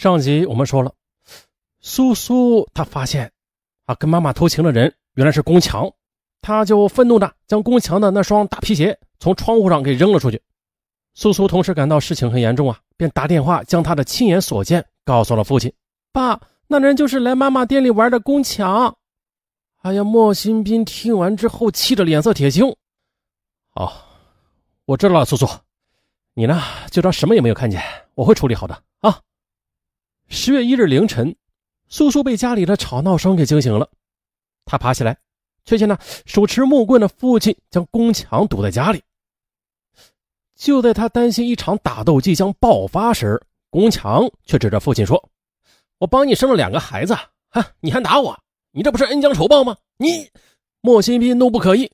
上集我们说了，苏苏他发现啊，跟妈妈偷情的人原来是宫强，他就愤怒的将宫强的那双大皮鞋从窗户上给扔了出去。苏苏同时感到事情很严重啊，便打电话将他的亲眼所见告诉了父亲。爸，那人就是来妈妈店里玩的宫强。哎呀，莫新斌听完之后气得脸色铁青。哦，我知道了，苏苏，你呢就当什么也没有看见，我会处理好的啊。十月一日凌晨，苏苏被家里的吵闹声给惊醒了。他爬起来，却见那手持木棍的父亲将宫强堵在家里。就在他担心一场打斗即将爆发时，宫强却指着父亲说：“我帮你生了两个孩子，哈，你还打我？你这不是恩将仇报吗？”你，莫新斌怒不可遏，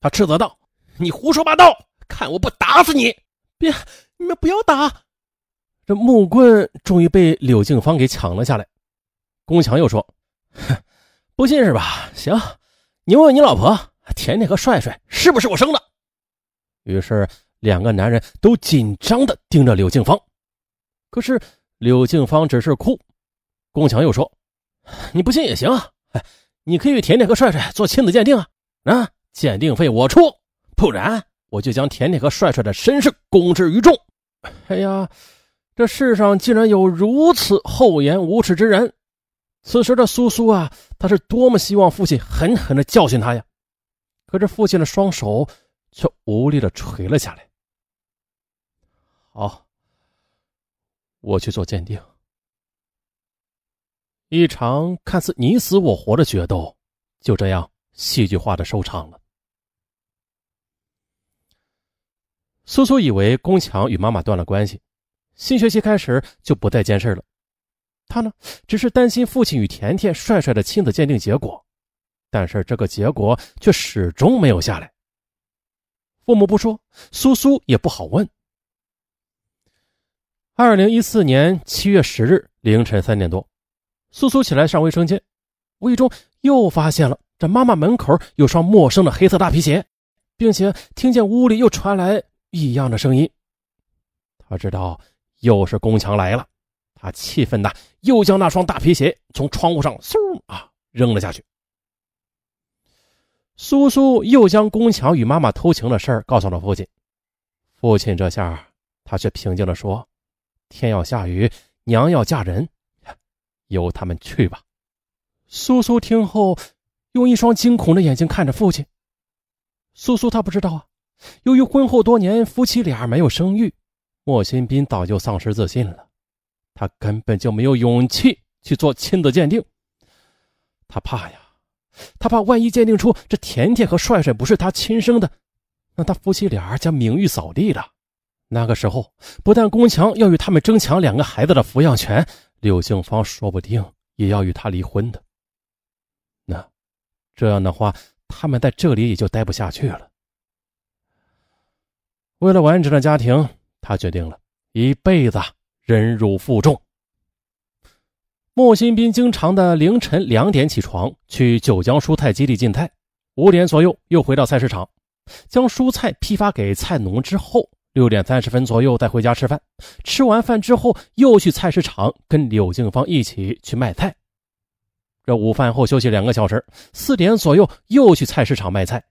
他斥责道：“你胡说八道！看我不打死你！别，你们不要打！”这木棍终于被柳静芳给抢了下来。宫强又说：“哼，不信是吧？行，你问问你老婆甜甜和帅帅是不是我生的。”于是两个男人都紧张的盯着柳静芳。可是柳静芳只是哭。宫强又说：“你不信也行，哎，你可以为甜甜和帅帅做亲子鉴定啊！啊，鉴定费我出，不然我就将甜甜和帅帅的身世公之于众。”哎呀！这世上竟然有如此厚颜无耻之人！此时的苏苏啊，他是多么希望父亲狠狠的教训他呀！可是父亲的双手却无力的垂了下来。好，我去做鉴定。一场看似你死我活的决斗，就这样戏剧化的收场了。苏苏以为宫强与妈妈断了关系。新学期开始就不再监视了，他呢只是担心父亲与甜甜帅帅的亲子鉴定结果，但是这个结果却始终没有下来。父母不说，苏苏也不好问。二零一四年七月十日凌晨三点多，苏苏起来上卫生间，无意中又发现了这妈妈门口有双陌生的黑色大皮鞋，并且听见屋里又传来异样的声音。他知道。又是宫强来了，他气愤的又将那双大皮鞋从窗户上嗖啊扔了下去。苏苏又将宫强与妈妈偷情的事儿告诉了父亲，父亲这下他却平静的说：“天要下雨，娘要嫁人，由他们去吧。”苏苏听后，用一双惊恐的眼睛看着父亲。苏苏他不知道啊，由于婚后多年夫妻俩没有生育。莫新斌早就丧失自信了，他根本就没有勇气去做亲子鉴定。他怕呀，他怕万一鉴定出这甜甜和帅帅不是他亲生的，那他夫妻俩将名誉扫地了。那个时候，不但宫强要与他们争抢两个孩子的抚养权，柳静芳说不定也要与他离婚的。那这样的话，他们在这里也就待不下去了。为了完整的家庭。他决定了一辈子忍辱负重。莫新斌经常的凌晨两点起床去九江蔬菜基地进菜，五点左右又回到菜市场，将蔬菜批发给菜农之后，六点三十分左右再回家吃饭。吃完饭之后又去菜市场跟柳静芳一起去卖菜。这午饭后休息两个小时，四点左右又去菜市场卖菜。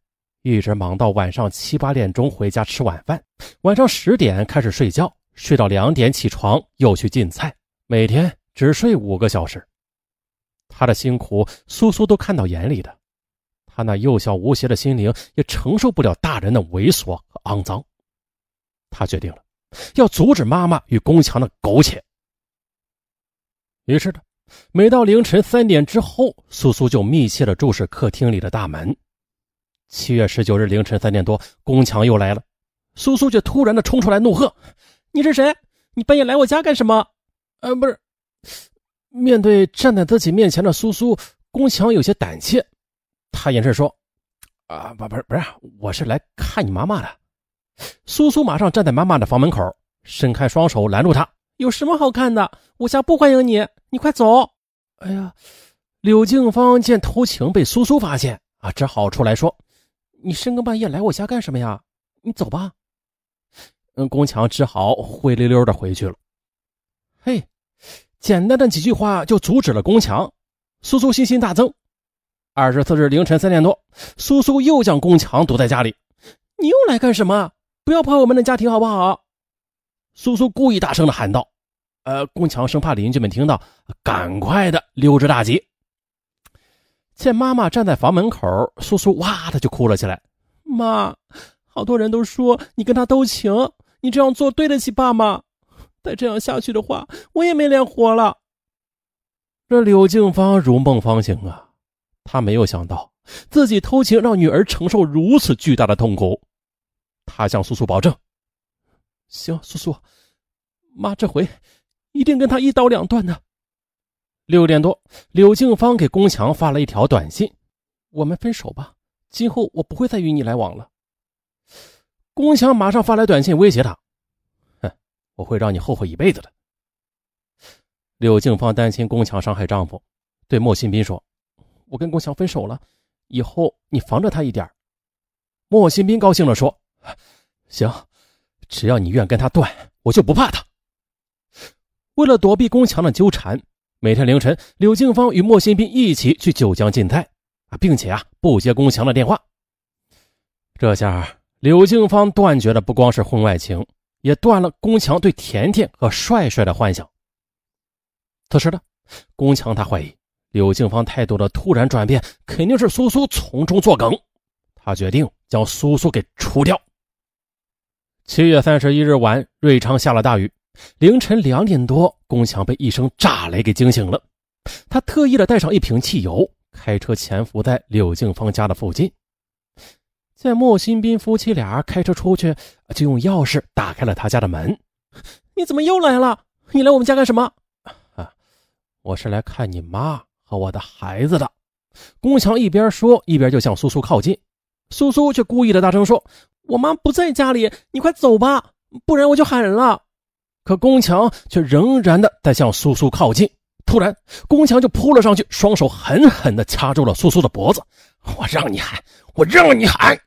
一直忙到晚上七八点钟回家吃晚饭，晚上十点开始睡觉，睡到两点起床又去进菜，每天只睡五个小时。他的辛苦，苏苏都看到眼里的，他那幼小无邪的心灵也承受不了大人的猥琐和肮脏。他决定了，要阻止妈妈与宫强的苟且。于是呢，每到凌晨三点之后，苏苏就密切的注视客厅里的大门。七月十九日凌晨三点多，宫强又来了，苏苏却突然的冲出来怒喝：“你是谁？你半夜来我家干什么？”呃，不是。面对站在自己面前的苏苏，宫强有些胆怯，他掩饰说：“啊，不，不是，不是，我是来看你妈妈的。”苏苏马上站在妈妈的房门口，伸开双手拦住他：“有什么好看的？我家不欢迎你，你快走！”哎呀，柳静芳见偷情被苏苏发现啊，只好出来说。你深更半夜来我家干什么呀？你走吧。嗯，宫强只好灰溜溜的回去了。嘿，简单的几句话就阻止了宫强。苏苏信心大增。二十四日凌晨三点多，苏苏又将宫强堵在家里。你又来干什么？不要破坏我们的家庭好不好？苏苏故意大声的喊道。呃，宫强生怕邻居们听到，赶快的溜之大吉。见妈妈站在房门口，苏苏哇的就哭了起来。妈，好多人都说你跟他偷情，你这样做对得起爸妈。再这样下去的话，我也没脸活了。这柳静芳如梦方醒啊，她没有想到自己偷情让女儿承受如此巨大的痛苦。她向苏苏保证：“行，苏苏，妈这回一定跟他一刀两断的。”六点多，柳静芳给宫强发了一条短信：“我们分手吧，今后我不会再与你来往了。”宫强马上发来短信威胁他：“哼，我会让你后悔一辈子的。”柳静芳担心宫强伤害丈夫，对莫新斌说：“我跟宫强分手了，以后你防着他一点。”莫新斌高兴地说：“行，只要你愿跟他断，我就不怕他。”为了躲避宫强的纠缠。每天凌晨，柳静芳与莫新斌一起去九江进菜啊，并且啊不接龚强的电话。这下柳静芳断绝的不光是婚外情，也断了龚强对甜甜和帅帅的幻想。此时的龚强他怀疑柳静芳态度的突然转变，肯定是苏苏从中作梗。他决定将苏苏给除掉。七月三十一日晚，瑞昌下了大雨。凌晨两点多，龚强被一声炸雷给惊醒了。他特意的带上一瓶汽油，开车潜伏在柳静芳家的附近。见莫新斌夫妻俩开车出去，就用钥匙打开了他家的门。你怎么又来了？你来我们家干什么？啊，我是来看你妈和我的孩子的。龚强一边说，一边就向苏苏靠近。苏苏却故意的大声说：“我妈不在家里，你快走吧，不然我就喊人了。”可宫强却仍然的在向苏苏靠近。突然，宫强就扑了上去，双手狠狠的掐住了苏苏的脖子。我让你喊，我让你喊！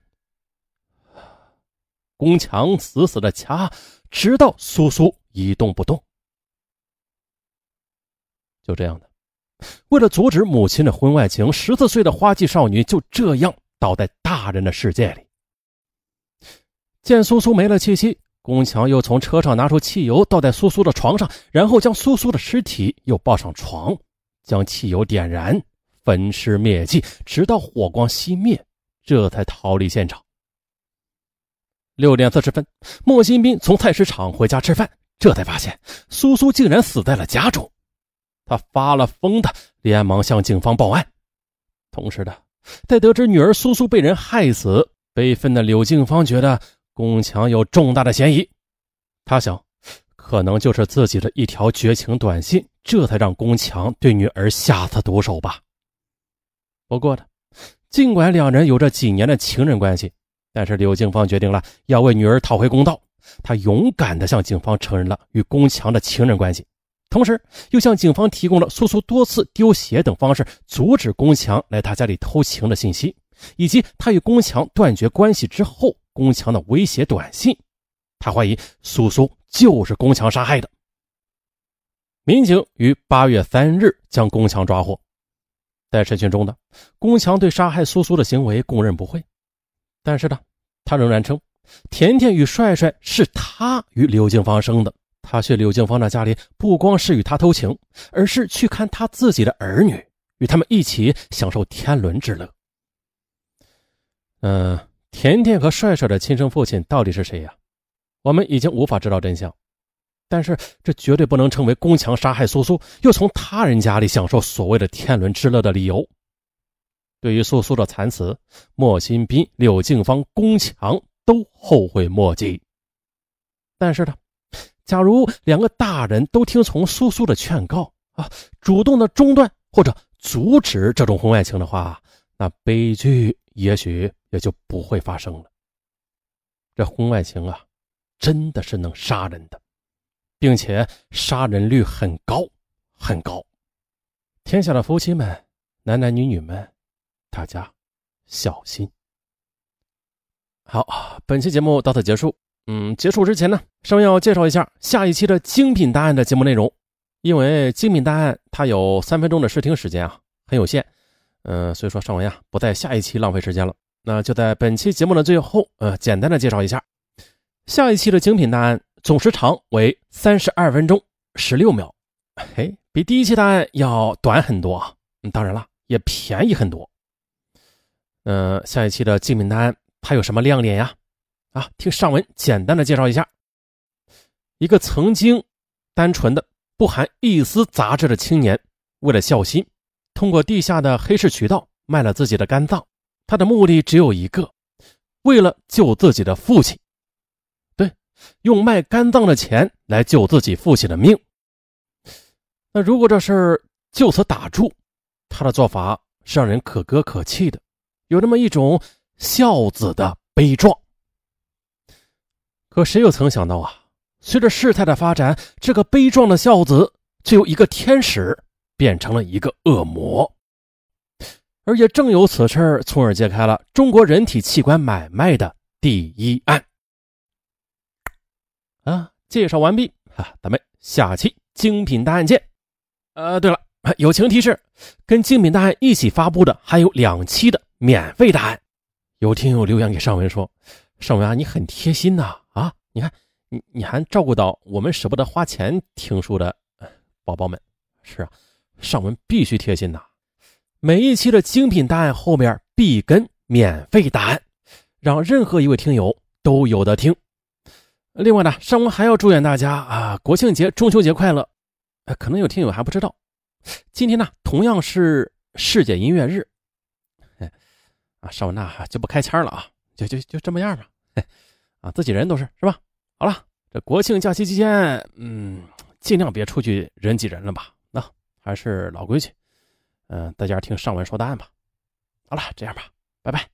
宫强死死的掐，直到苏苏一动不动。就这样的，为了阻止母亲的婚外情，十四岁的花季少女就这样倒在大人的世界里。见苏苏没了气息。宫强又从车上拿出汽油，倒在苏苏的床上，然后将苏苏的尸体又抱上床，将汽油点燃，焚尸灭迹，直到火光熄灭，这才逃离现场。六点四十分，莫新斌从菜市场回家吃饭，这才发现苏苏竟然死在了家中，他发了疯的连忙向警方报案。同时的，在得知女儿苏苏被人害死，悲愤的柳静芳觉得。宫强有重大的嫌疑，他想，可能就是自己的一条绝情短信，这才让宫强对女儿下此毒手吧。不过呢，尽管两人有着几年的情人关系，但是刘静芳决定了要为女儿讨回公道。她勇敢地向警方承认了与宫强的情人关系，同时又向警方提供了苏苏多次丢鞋等方式阻止宫强来他家里偷情的信息，以及他与宫强断绝关系之后。宫强的威胁短信，他怀疑苏苏就是宫强杀害的。民警于八月三日将宫强抓获，在审讯中呢，宫强对杀害苏苏的行为供认不讳，但是呢，他仍然称甜甜与帅帅是他与刘静芳生的。他去刘静芳的家里，不光是与他偷情，而是去看他自己的儿女，与他们一起享受天伦之乐。嗯。甜甜和帅帅的亲生父亲到底是谁呀？我们已经无法知道真相，但是这绝对不能成为宫强杀害苏苏，又从他人家里享受所谓的天伦之乐的理由。对于苏苏的惨死，莫新斌、柳静芳、宫强都后悔莫及。但是呢，假如两个大人都听从苏苏的劝告啊，主动的中断或者阻止这种婚外情的话，那悲剧也许。也就不会发生了。这婚外情啊，真的是能杀人的，并且杀人率很高，很高。天下的夫妻们，男男女女们，大家小心。好，本期节目到此结束。嗯，结束之前呢，稍微要介绍一下下一期的精品答案的节目内容。因为精品大案它有三分钟的试听时间啊，很有限，嗯，所以说尚文啊不在下一期浪费时间了，那就在本期节目的最后，呃，简单的介绍一下下一期的精品大案，总时长为三十二分钟十六秒，嘿，比第一期大案要短很多啊，当然了，也便宜很多。嗯，下一期的精品答案它有什么亮点呀？啊，听尚文简单的介绍一下，一个曾经单纯的。不含一丝杂质的青年，为了孝心，通过地下的黑市渠道卖了自己的肝脏。他的目的只有一个，为了救自己的父亲。对，用卖肝脏的钱来救自己父亲的命。那如果这事儿就此打住，他的做法是让人可歌可泣的，有那么一种孝子的悲壮。可谁又曾想到啊？随着事态的发展，这个悲壮的孝子，就有一个天使变成了一个恶魔，而也正有此事从而揭开了中国人体器官买卖的第一案。啊，介绍完毕啊，咱们下期精品大案见。呃，对了，友情提示，跟精品大案一起发布的还有两期的免费答案。有听友留言给尚文说：“尚文啊，你很贴心呐，啊，你看。”你你还照顾到我们舍不得花钱听书的宝宝们，是啊，上文必须贴心呐。每一期的精品答案后面必跟免费答案，让任何一位听友都有的听。另外呢，上文还要祝愿大家啊，国庆节、中秋节快乐。呃可能有听友还不知道，今天呢同样是世界音乐日。啊，上文那就不开腔了啊，就就就这么样吧。啊，自己人都是是吧？好了，这国庆假期期间，嗯，尽量别出去人挤人了吧。还是老规矩，嗯，大家听上文说答案吧。好了，这样吧，拜拜。